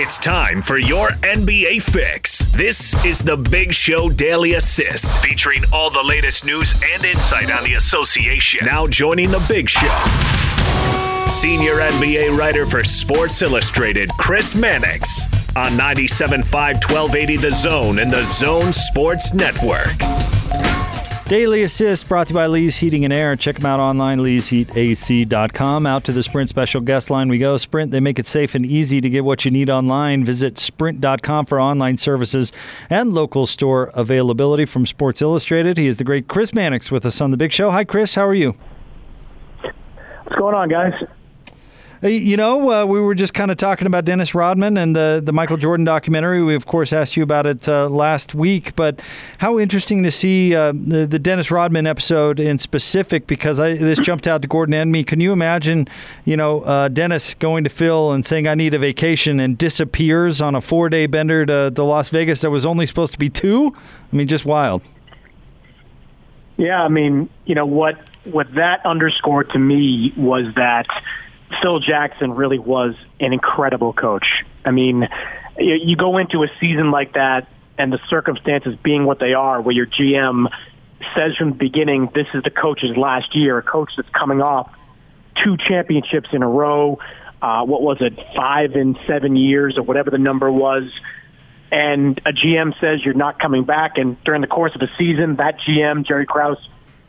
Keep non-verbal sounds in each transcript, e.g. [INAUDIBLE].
It's time for your NBA fix. This is the Big Show Daily Assist, featuring all the latest news and insight on the association. Now joining the Big Show. Senior NBA writer for Sports Illustrated, Chris Mannix, on 97.5 1280 The Zone and the Zone Sports Network. Daily Assist brought to you by Lee's Heating and Air. Check them out online, leesheatac.com. Out to the Sprint special guest line we go. Sprint, they make it safe and easy to get what you need online. Visit sprint.com for online services and local store availability from Sports Illustrated. He is the great Chris Mannix with us on The Big Show. Hi, Chris. How are you? What's going on, guys? You know, uh, we were just kind of talking about Dennis Rodman and the, the Michael Jordan documentary. We, of course, asked you about it uh, last week, but how interesting to see uh, the, the Dennis Rodman episode in specific because I, this jumped out to Gordon and me. Can you imagine, you know, uh, Dennis going to Phil and saying, I need a vacation and disappears on a four day bender to, to Las Vegas that was only supposed to be two? I mean, just wild. Yeah, I mean, you know, what, what that underscored to me was that Phil Jackson really was an incredible coach. I mean, you go into a season like that and the circumstances being what they are, where your GM says from the beginning, this is the coach's last year, a coach that's coming off two championships in a row, uh, what was it, five in seven years or whatever the number was. And a GM says you're not coming back. And during the course of the season, that GM, Jerry Krause,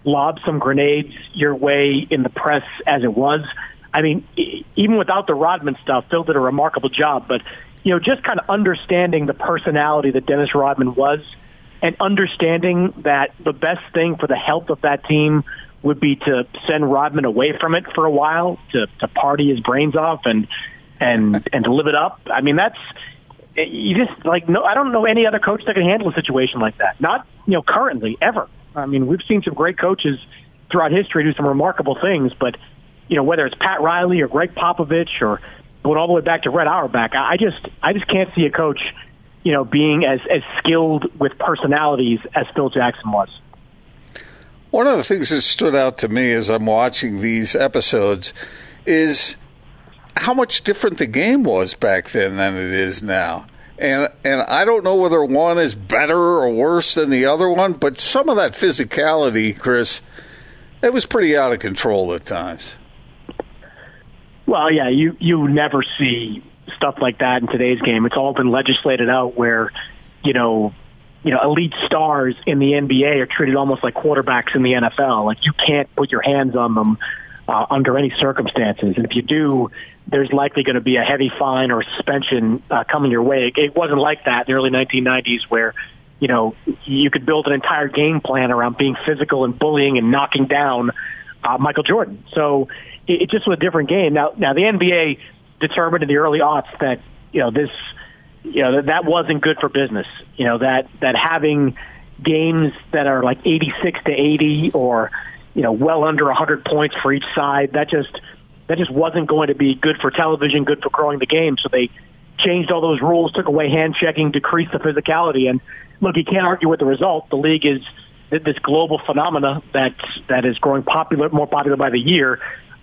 lobbed some grenades your way in the press as it was. I mean, even without the Rodman stuff, Phil did a remarkable job. But you know, just kind of understanding the personality that Dennis Rodman was, and understanding that the best thing for the health of that team would be to send Rodman away from it for a while to to party his brains off and and [LAUGHS] and to live it up. I mean, that's eh, you just like no. I don't know any other coach that can handle a situation like that. Not you know currently ever. I mean, we've seen some great coaches throughout history do some remarkable things, but you know, whether it's Pat Riley or Gregg Popovich or going all the way back to Red Auerbach, I just I just can't see a coach, you know, being as as skilled with personalities as Phil Jackson was. One of the things that stood out to me as I'm watching these episodes is how much different the game was back then than it is now. And and I don't know whether one is better or worse than the other one, but some of that physicality, Chris, it was pretty out of control at times. Well, yeah, you you never see stuff like that in today's game. It's all been legislated out where, you know, you know, elite stars in the NBA are treated almost like quarterbacks in the NFL. Like you can't put your hands on them uh, under any circumstances, and if you do, there's likely going to be a heavy fine or suspension uh, coming your way. It wasn't like that in the early 1990s where you know, you could build an entire game plan around being physical and bullying and knocking down uh, Michael Jordan. So it, it just was a different game. Now, now the NBA determined in the early aughts that you know this, you know that, that wasn't good for business. You know that that having games that are like 86 to 80 or you know well under 100 points for each side that just that just wasn't going to be good for television, good for growing the game. So they changed all those rules, took away hand checking, decreased the physicality, and look, you can't argue with the result. The league is this global phenomena that that is growing popular, more popular by the year.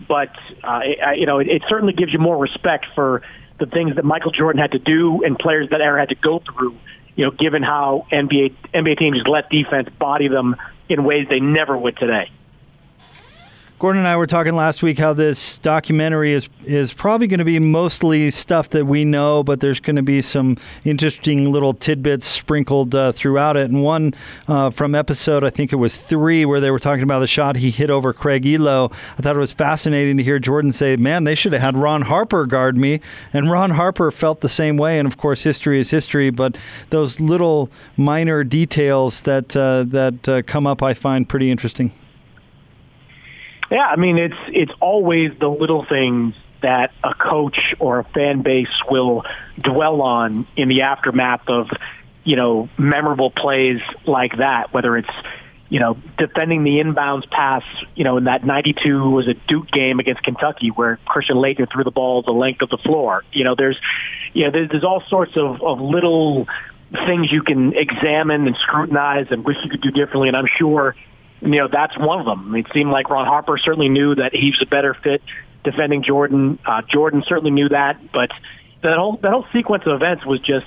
But uh, it, you know, it, it certainly gives you more respect for the things that Michael Jordan had to do and players that era had to go through. You know, given how NBA NBA teams let defense body them in ways they never would today. Gordon and I were talking last week how this documentary is is probably going to be mostly stuff that we know, but there's going to be some interesting little tidbits sprinkled uh, throughout it. And one uh, from episode, I think it was three, where they were talking about the shot he hit over Craig Ehlo. I thought it was fascinating to hear Jordan say, "Man, they should have had Ron Harper guard me," and Ron Harper felt the same way. And of course, history is history, but those little minor details that uh, that uh, come up, I find pretty interesting. Yeah, I mean it's it's always the little things that a coach or a fan base will dwell on in the aftermath of you know memorable plays like that. Whether it's you know defending the inbounds pass, you know in that '92 was a Duke game against Kentucky where Christian Laettner threw the ball the length of the floor. You know there's you know there's, there's all sorts of, of little things you can examine and scrutinize and wish you could do differently. And I'm sure you know, that's one of them. It seemed like Ron Harper certainly knew that he's a better fit defending Jordan. Uh, Jordan certainly knew that, but that whole that whole sequence of events was just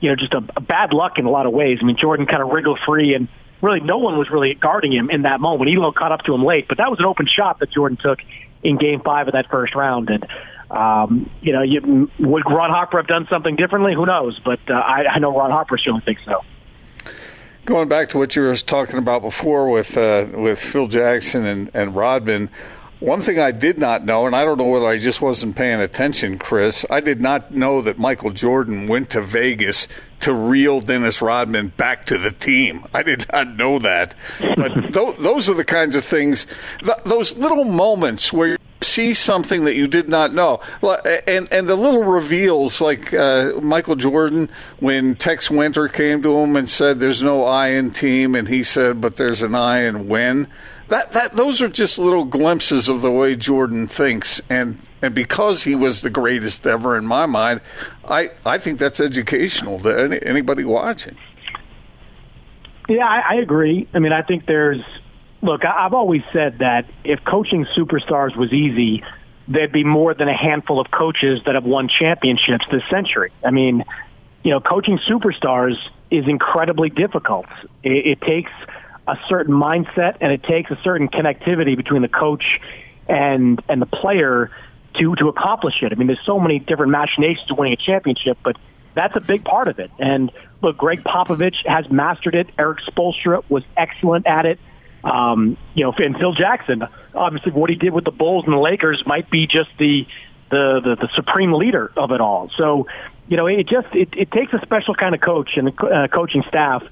you know just a, a bad luck in a lot of ways. I mean, Jordan kind of wriggled free, and really no one was really guarding him in that moment. Ehlo caught up to him late, but that was an open shot that Jordan took in Game Five of that first round, and. Um, you know, you, would Ron Harper have done something differently? Who knows? But uh, I, I know Ron Harper certainly thinks so. Going back to what you were talking about before with uh, with Phil Jackson and, and Rodman, one thing I did not know, and I don't know whether I just wasn't paying attention, Chris, I did not know that Michael Jordan went to Vegas to reel Dennis Rodman back to the team. I did not know that. But [LAUGHS] th- those are the kinds of things, th- those little moments where see something that you did not know. And, and the little reveals, like uh, Michael Jordan, when Tex Winter came to him and said, There's no I in team, and he said, But there's an I in when that that those are just little glimpses of the way Jordan thinks, and and because he was the greatest ever in my mind, I I think that's educational to any, anybody watching. Yeah, I, I agree. I mean, I think there's look. I've always said that if coaching superstars was easy, there'd be more than a handful of coaches that have won championships this century. I mean, you know, coaching superstars is incredibly difficult. It, it takes a certain mindset and it takes a certain connectivity between the coach and and the player to to accomplish it. I mean, there's so many different machinations to winning a championship, but that's a big part of it. And look, Gregg Popovich has mastered it. Erik Spoelstra was excellent at it. Um, you know, and Phil Jackson, obviously, what he did with the Bulls and the Lakers might be just the the the, the supreme leader of it all. So, you know, it just it, it takes a special kind of coach and uh, coaching staff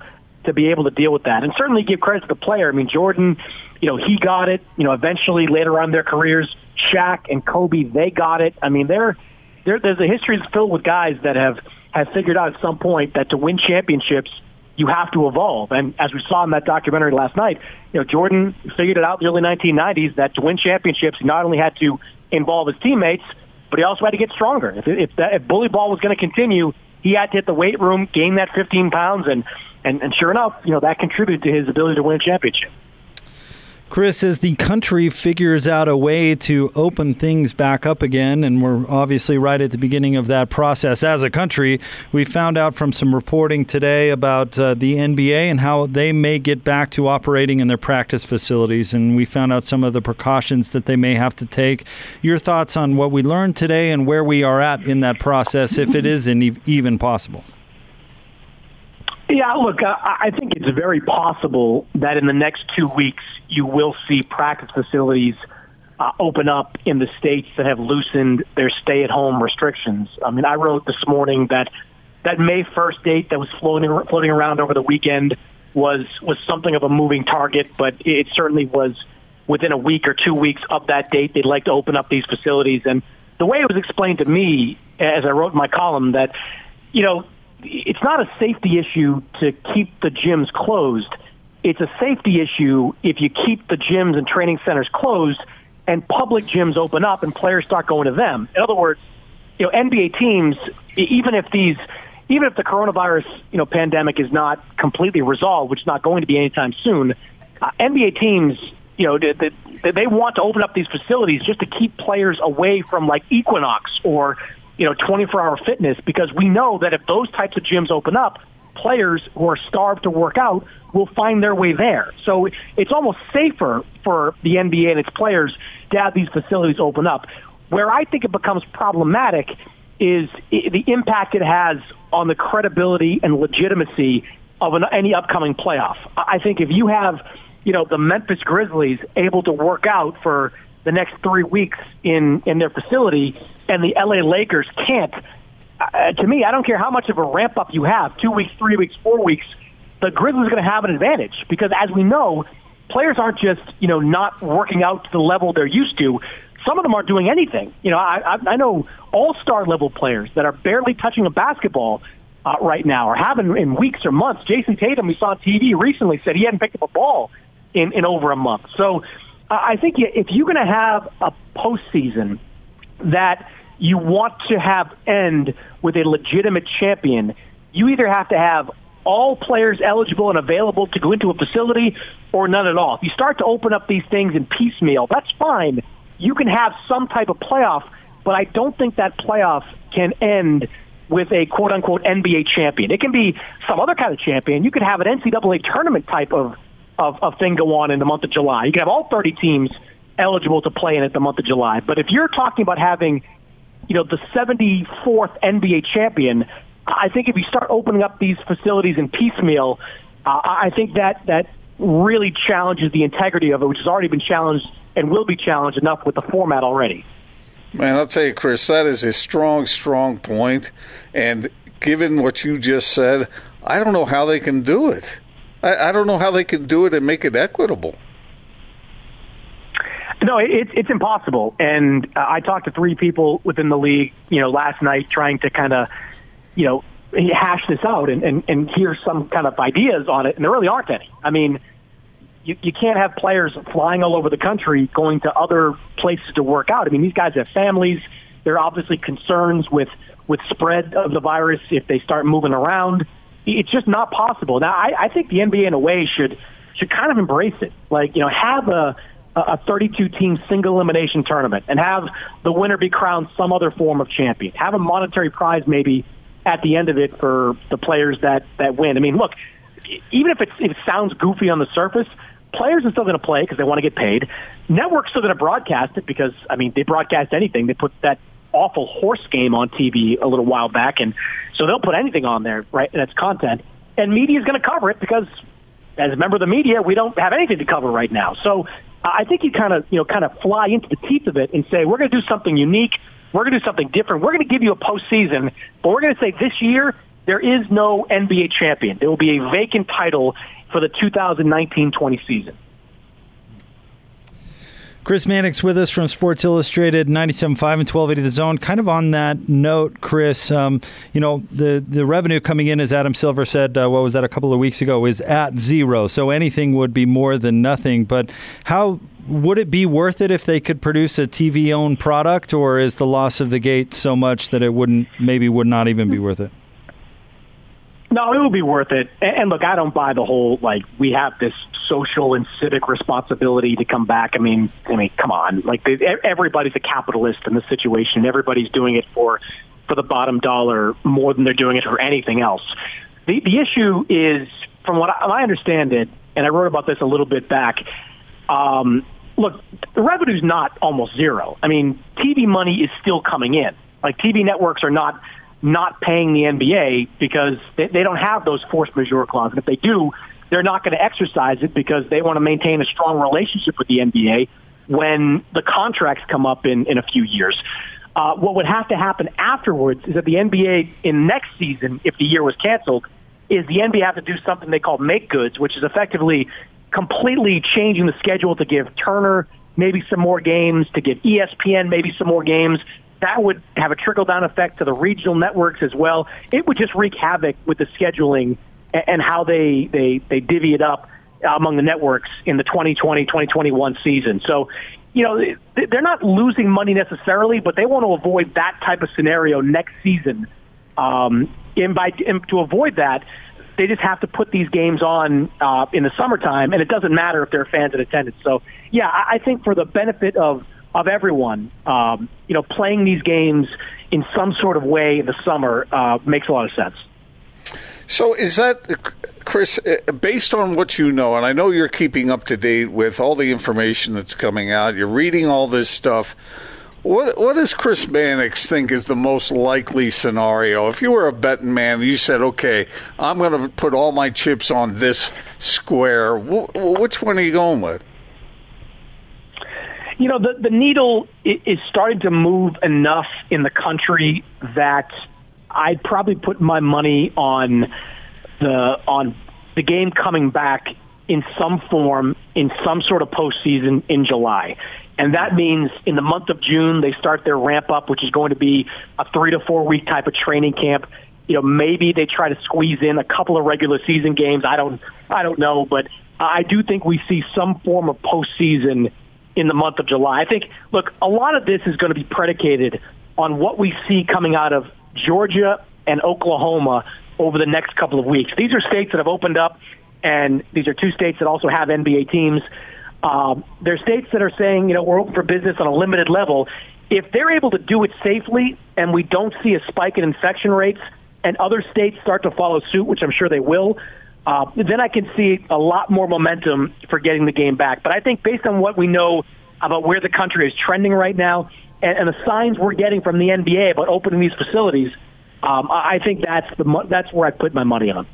to be able to deal with that. And certainly give credit to the player. I mean, Jordan, you know, he got it. You know, eventually later on in their careers, Shaq and Kobe, they got it. I mean, they're, they're, there's a history filled with guys that have, have figured out at some point that to win championships, you have to evolve. And as we saw in that documentary last night, you know, Jordan figured it out in the early 1990s that to win championships, he not only had to involve his teammates, but he also had to get stronger. If, if, that, if bully ball was going to continue, he had to hit the weight room, gain that 15 pounds, and and, and sure enough, you know, that contributed to his ability to win a championship. Chris, as the country figures out a way to open things back up again, and we're obviously right at the beginning of that process as a country, we found out from some reporting today about uh, the NBA and how they may get back to operating in their practice facilities. And we found out some of the precautions that they may have to take. Your thoughts on what we learned today and where we are at in that process, if it is even possible? Yeah, look, uh, I think it's very possible that in the next two weeks you will see practice facilities uh, open up in the states that have loosened their stay-at-home restrictions. I mean, I wrote this morning that that May 1st date that was floating floating around over the weekend was was something of a moving target, but it certainly was within a week or two weeks of that date. They'd like to open up these facilities, and the way it was explained to me, as I wrote in my column, that you know it's not a safety issue to keep the gyms closed. It's a safety issue if you keep the gyms and training centers closed and public gyms open up and players start going to them. In other words, you know, NBA teams, even if these, even if the coronavirus, you know, pandemic is not completely resolved, which is not going to be anytime soon, uh, NBA teams, you know, they, they want to open up these facilities just to keep players away from like Equinox or you know, 24 hour fitness because we know that if those types of gyms open up, players who are starved to work out will find their way there. So it's almost safer for the NBA and its players to have these facilities open up. Where I think it becomes problematic is the impact it has on the credibility and legitimacy of an, any upcoming playoff. I think if you have, you know, the Memphis Grizzlies able to work out for the next three weeks in in their facility, and the LA Lakers can't. Uh, to me, I don't care how much of a ramp up you have two weeks, three weeks, four weeks. The Grizzlies are going to have an advantage because, as we know, players aren't just you know not working out to the level they're used to. Some of them aren't doing anything. You know, I, I know all-star level players that are barely touching a basketball uh, right now, or haven't in weeks or months. Jayson Tatum, we saw on TV recently, said he hadn't picked up a ball in, in over a month. So I think if you're going to have a postseason that you want to have end with a legitimate champion, you either have to have all players eligible and available to go into a facility or none at all. If you start to open up these things in piecemeal, that's fine. You can have some type of playoff, but I don't think that playoff can end with a quote unquote NBA champion. It can be some other kind of champion. You could have an NCAA tournament type of, of, of thing go on in the month of July. You could have all 30 teams eligible to play in it the month of July. But if you're talking about having, you know, the 74th NBA champion, I think if you start opening up these facilities in piecemeal, uh, I think that that really challenges the integrity of it, which has already been challenged and will be challenged enough with the format already. Man, I'll tell you, Chris, that is a strong, strong point. And given what you just said, I don't know how they can do it. I, I don't know how they can do it and make it equitable. No, it, it's impossible. And uh, I talked to three people within the league, you know, last night trying to kind of, you know, hash this out and, and, and hear some kind of ideas on it. And there really aren't any. I mean, you, you can't have players flying all over the country going to other places to work out. I mean, these guys have families. There are obviously concerns with, with spread of the virus if they start moving around. It's just not possible. Now, I, I think the NBA in a way should, should kind of embrace it. Like, you know, have a, a 32 team single elimination tournament and have the winner be crowned some other form of champion. Have a monetary prize maybe at the end of it for the players that, that win. I mean, look, even if, if it sounds goofy on the surface, players are still going to play because they want to get paid. Networks still going to broadcast it because, I mean, they broadcast anything. They put that awful horse game on TV a little while back, and so they'll put anything on there, right? And it's content. And media is going to cover it because, as a member of the media, we don't have anything to cover right now. So I think you kind of, you know, kind of fly into the teeth of it and say, we're going to do something unique. We're going to do something different. We're going to give you a postseason, but we're going to say this year there is no NBA champion. There will be a vacant title for the 2019-20 season. Chris Mannix with us from Sports Illustrated, 97.5 and 1280 The Zone. Kind of on that note, Chris, um, you know, the, the revenue coming in, as Adam Silver said, uh, what was that, a couple of weeks ago, is at zero. So anything would be more than nothing. But how would it be worth it if they could produce a TV owned product, or is the loss of the gate so much that it wouldn't, maybe would not even be worth it? No, it will be worth it. And look, I don't buy the whole like we have this social and civic responsibility to come back. I mean, I mean, come on. Like everybody's a capitalist in this situation. Everybody's doing it for for the bottom dollar more than they're doing it for anything else. The the issue is, from what I, I understand it, and I wrote about this a little bit back. Um, look, the revenue's not almost zero. I mean, TV money is still coming in. Like TV networks are not not paying the NBA because they, they don't have those force majeure clauses. And if they do, they're not going to exercise it because they want to maintain a strong relationship with the NBA when the contracts come up in, in a few years. Uh, what would have to happen afterwards is that the NBA in next season, if the year was canceled, is the NBA have to do something they call make goods, which is effectively completely changing the schedule to give Turner maybe some more games, to give ESPN maybe some more games, that would have a trickle down effect to the regional networks as well. It would just wreak havoc with the scheduling and how they they they divvy it up among the networks in the 2020 2021 season. So, you know, they're not losing money necessarily, but they want to avoid that type of scenario next season. Um, and by and to avoid that, they just have to put these games on uh, in the summertime, and it doesn't matter if there are fans in attendance. So, yeah, I think for the benefit of of everyone, um, you know, playing these games in some sort of way in the summer uh, makes a lot of sense. So, is that, Chris, based on what you know, and I know you're keeping up to date with all the information that's coming out, you're reading all this stuff. What what does Chris Mannix think is the most likely scenario? If you were a betting man, you said, "Okay, I'm going to put all my chips on this square." which one are you going with? You know, the, the needle is starting to move enough in the country that I'd probably put my money on the on the game coming back in some form in some sort of postseason in July. And that means in the month of June they start their ramp up, which is going to be a three to four week type of training camp. You know, maybe they try to squeeze in a couple of regular season games. I don't, I don't know, but I do think we see some form of postseason in the month of July. I think, look, a lot of this is going to be predicated on what we see coming out of Georgia and Oklahoma over the next couple of weeks. These are states that have opened up, and these are two states that also have NBA teams. Um, they're states that are saying, you know, we're open for business on a limited level. if they're able to do it safely and we don't see a spike in infection rates and other states start to follow suit, which I'm sure they will, uh, then I can see a lot more momentum for getting the game back. But I think based on what we know about where the country is trending right now and, and the signs we're getting from the NBA about opening these facilities, um, I think that's the that's where I put my money on.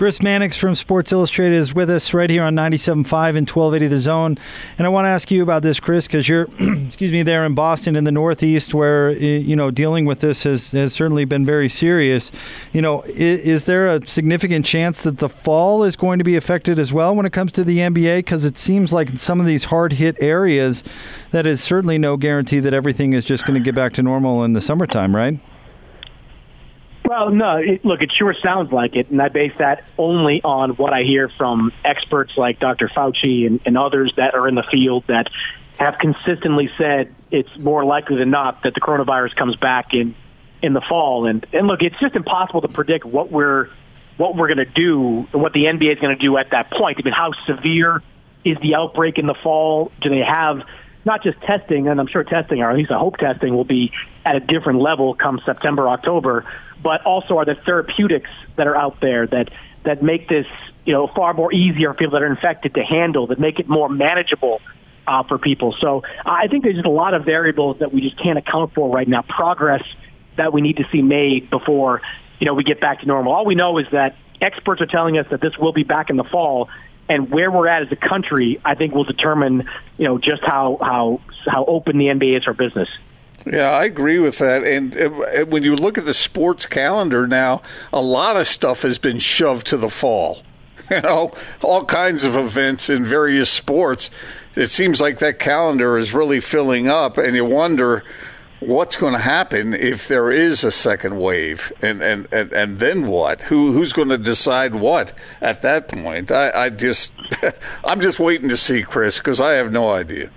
Chris Mannix from Sports Illustrated is with us right here on 97.5 and 1280 The Zone. And I want to ask you about this, Chris, because you're, [CLEARS THROAT] excuse me, there in Boston in the Northeast where, you know, dealing with this has, has certainly been very serious. You know, is, is there a significant chance that the fall is going to be affected as well when it comes to the NBA? Because it seems like in some of these hard hit areas, that is certainly no guarantee that everything is just going to get back to normal in the summertime, right? Well, no. It, look, it sure sounds like it, and I base that only on what I hear from experts like Dr. Fauci and, and others that are in the field that have consistently said it's more likely than not that the coronavirus comes back in in the fall. And and look, it's just impossible to predict what we're what we're going to do, what the NBA is going to do at that point. I mean, how severe is the outbreak in the fall? Do they have not just testing, and I'm sure testing, or at least I hope testing will be at a different level come September, October, but also are the therapeutics that are out there that, that make this, you know, far more easier for people that are infected to handle, that make it more manageable uh, for people. So I think there's just a lot of variables that we just can't account for right now, progress that we need to see made before, you know, we get back to normal. All we know is that experts are telling us that this will be back in the fall and where we're at as a country, I think will determine, you know, just how how how open the NBA is for business. Yeah, I agree with that. And, when you look at the sports calendar now, a lot of stuff has been shoved to the fall. [LAUGHS] You know, all kinds of events in various sports. It seems like that calendar is really filling up, and you wonder what's going to happen if there is a second wave and and and, and then what who who's going to decide what at that point i i just [LAUGHS] i'm just waiting to see chris because i have no idea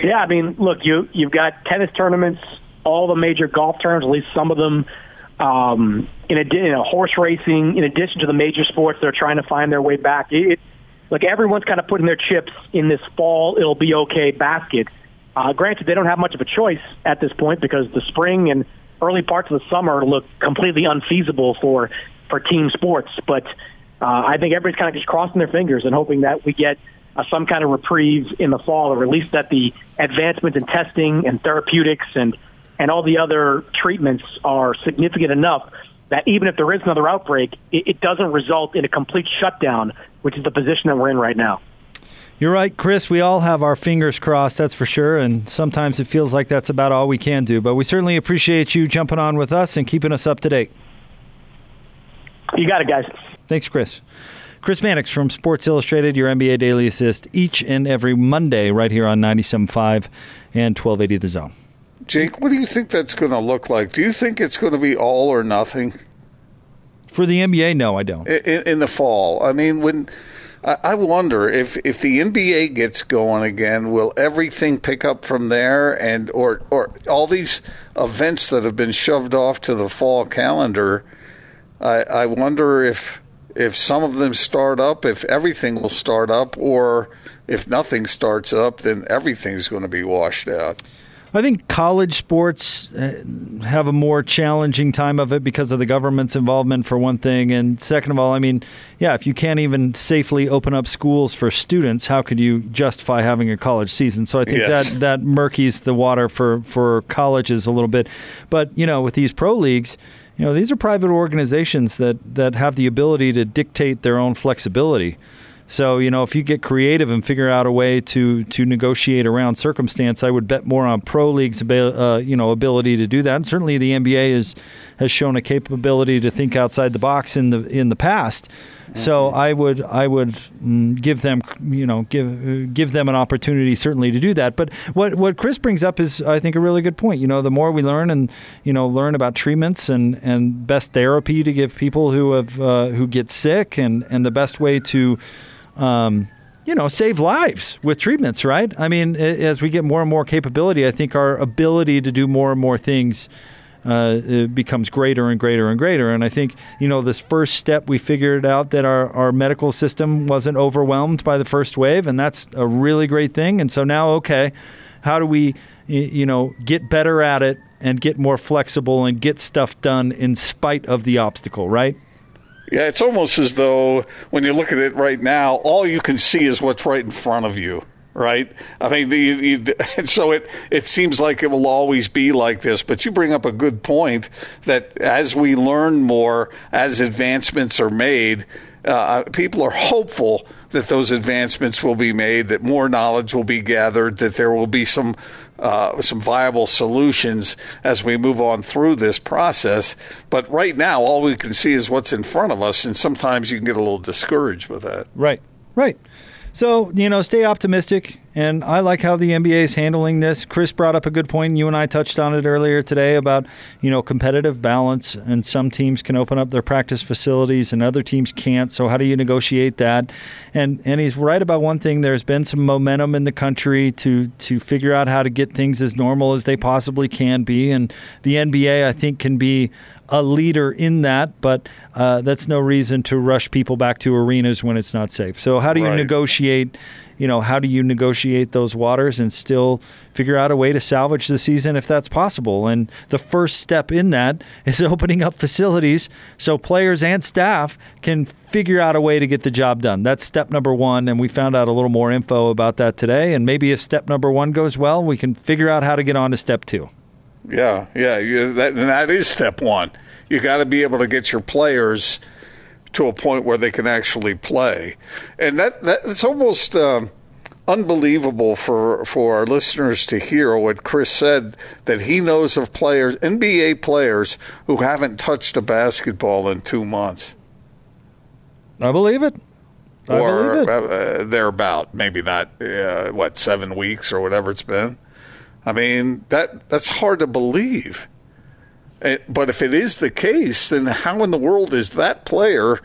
yeah i mean look you you've got tennis tournaments all the major golf tournaments at least some of them um in addition you know, horse racing in addition to the major sports they're trying to find their way back it, like everyone's kind of putting their chips in this fall it'll be okay basket uh, granted, they don't have much of a choice at this point because the spring and early parts of the summer look completely unfeasible for for team sports. But uh, I think everybody's kind of just crossing their fingers and hoping that we get uh, some kind of reprieve in the fall, or at least that the advancements in testing and therapeutics and and all the other treatments are significant enough that even if there is another outbreak, it, it doesn't result in a complete shutdown, which is the position that we're in right now. You're right, Chris. We all have our fingers crossed, that's for sure. And sometimes it feels like that's about all we can do. But we certainly appreciate you jumping on with us and keeping us up to date. You got it, guys. Thanks, Chris. Chris Mannix from Sports Illustrated, your NBA Daily Assist, each and every Monday right here on 97.5 and 1280 The Zone. Jake, what do you think that's going to look like? Do you think it's going to be all or nothing? For the NBA, no, I don't. In, in the fall. I mean, when I wonder if, if the NBA gets going again, will everything pick up from there, and or or all these events that have been shoved off to the fall calendar? I, I wonder if if some of them start up, if everything will start up, or if nothing starts up, then everything's going to be washed out. I think college sports uh, have a more challenging time of it because of the government's involvement, for one thing. And second of all, I mean, yeah, if you can't even safely open up schools for students, how could you justify having a college season? So I think yes. that, that murkies the water for, for colleges a little bit. But, you know, with these pro leagues, you know, these are private organizations that, that have the ability to dictate their own flexibility. So you know, if you get creative and figure out a way to to negotiate around circumstance, I would bet more on pro leagues' uh, you know ability to do that. And certainly, the NBA is, has shown a capability to think outside the box in the in the past. So mm-hmm. I would I would mm, give them you know give give them an opportunity certainly to do that. But what what Chris brings up is I think a really good point. You know, the more we learn and you know learn about treatments and, and best therapy to give people who have uh, who get sick and and the best way to um, you know, save lives with treatments, right? I mean, as we get more and more capability, I think our ability to do more and more things uh, becomes greater and greater and greater. And I think, you know, this first step, we figured out that our, our medical system wasn't overwhelmed by the first wave, and that's a really great thing. And so now, okay, how do we, you know, get better at it and get more flexible and get stuff done in spite of the obstacle, right? Yeah, it's almost as though when you look at it right now, all you can see is what's right in front of you right? I mean, the, you, [LAUGHS] so it it seems like it will always be like this. But you bring up a good point that as we learn more, as advancements are made, uh, people are hopeful that those advancements will be made, that more knowledge will be gathered, that there will be some uh, some viable solutions as we move on through this process. But right now, all we can see is what's in front of us, and sometimes you can get a little discouraged with that. Right. Right. So, you know, stay optimistic. And I like how the NBA is handling this. Chris brought up a good point. You and I touched on it earlier today about, you know, competitive balance. And some teams can open up their practice facilities and other teams can't. So, how do you negotiate that? And and he's right about one thing. There's been some momentum in the country to to figure out how to get things as normal as they possibly can be. And the NBA, I think, can be a leader in that, but uh, that's no reason to rush people back to arenas when it's not safe. So, how do you right. negotiate? You know, how do you negotiate those waters and still figure out a way to salvage the season if that's possible? And the first step in that [LAUGHS] is opening up facilities so players and staff can figure out a way to get the job done. That's step number one. And we found out a little more info about that today. And maybe if step number one goes well, we can figure out how to get on to step two. Yeah, yeah, that, that is step one. You got to be able to get your players to a point where they can actually play, and that that's almost um, unbelievable for for our listeners to hear what Chris said that he knows of players, NBA players who haven't touched a basketball in two months. I believe it. I or believe it. Uh, thereabout, maybe not uh, what seven weeks or whatever it's been. I mean, that that's hard to believe. Eh, but if it is the case, then how in the world is that player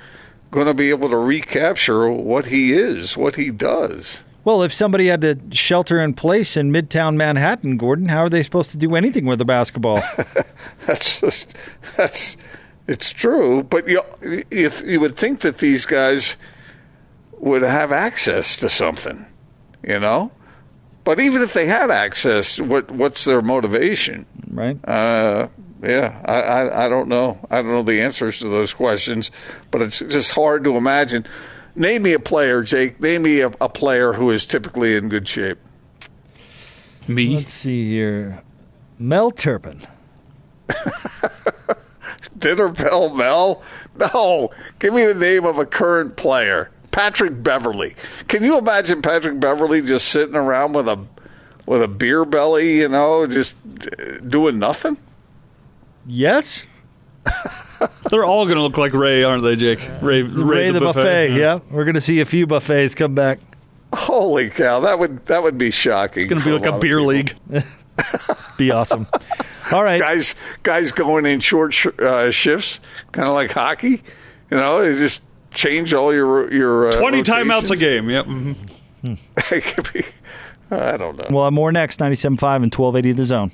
going to be able to recapture what he is, what he does? Well, if somebody had to shelter in place in Midtown Manhattan, Gordon, how are they supposed to do anything with the basketball? [LAUGHS] that's just, that's it's true, but you if you would think that these guys would have access to something, you know. But even if they had access, what what's their motivation? Right. Uh, yeah, I, I, I don't know. I don't know the answers to those questions, but it's just hard to imagine. Name me a player, Jake. Name me a, a player who is typically in good shape. Me. Let's see here. Mel Turpin. [LAUGHS] Dinner Bell Mel? No. Give me the name of a current player. Patrick Beverley. Can you imagine Patrick Beverley just sitting around with a with a beer belly, you know, just doing nothing? Yes. They're all going to look like Ray, aren't they, Jake? Ray, Ray, Ray the, the, buffet. buffet. Yeah. yeah, we're going to see a few buffets come back. Holy cow, that would that would be shocking. It's going to be like a, a beer league. [LAUGHS] be awesome. All right, guys. Guys going in short sh- uh, shifts, kind of like hockey. You know, you just change all your your uh, twenty rotations. timeouts a game. Yep. Mm-hmm. [LAUGHS] I don't know. Well, more next 97.5 and 1280 the zone.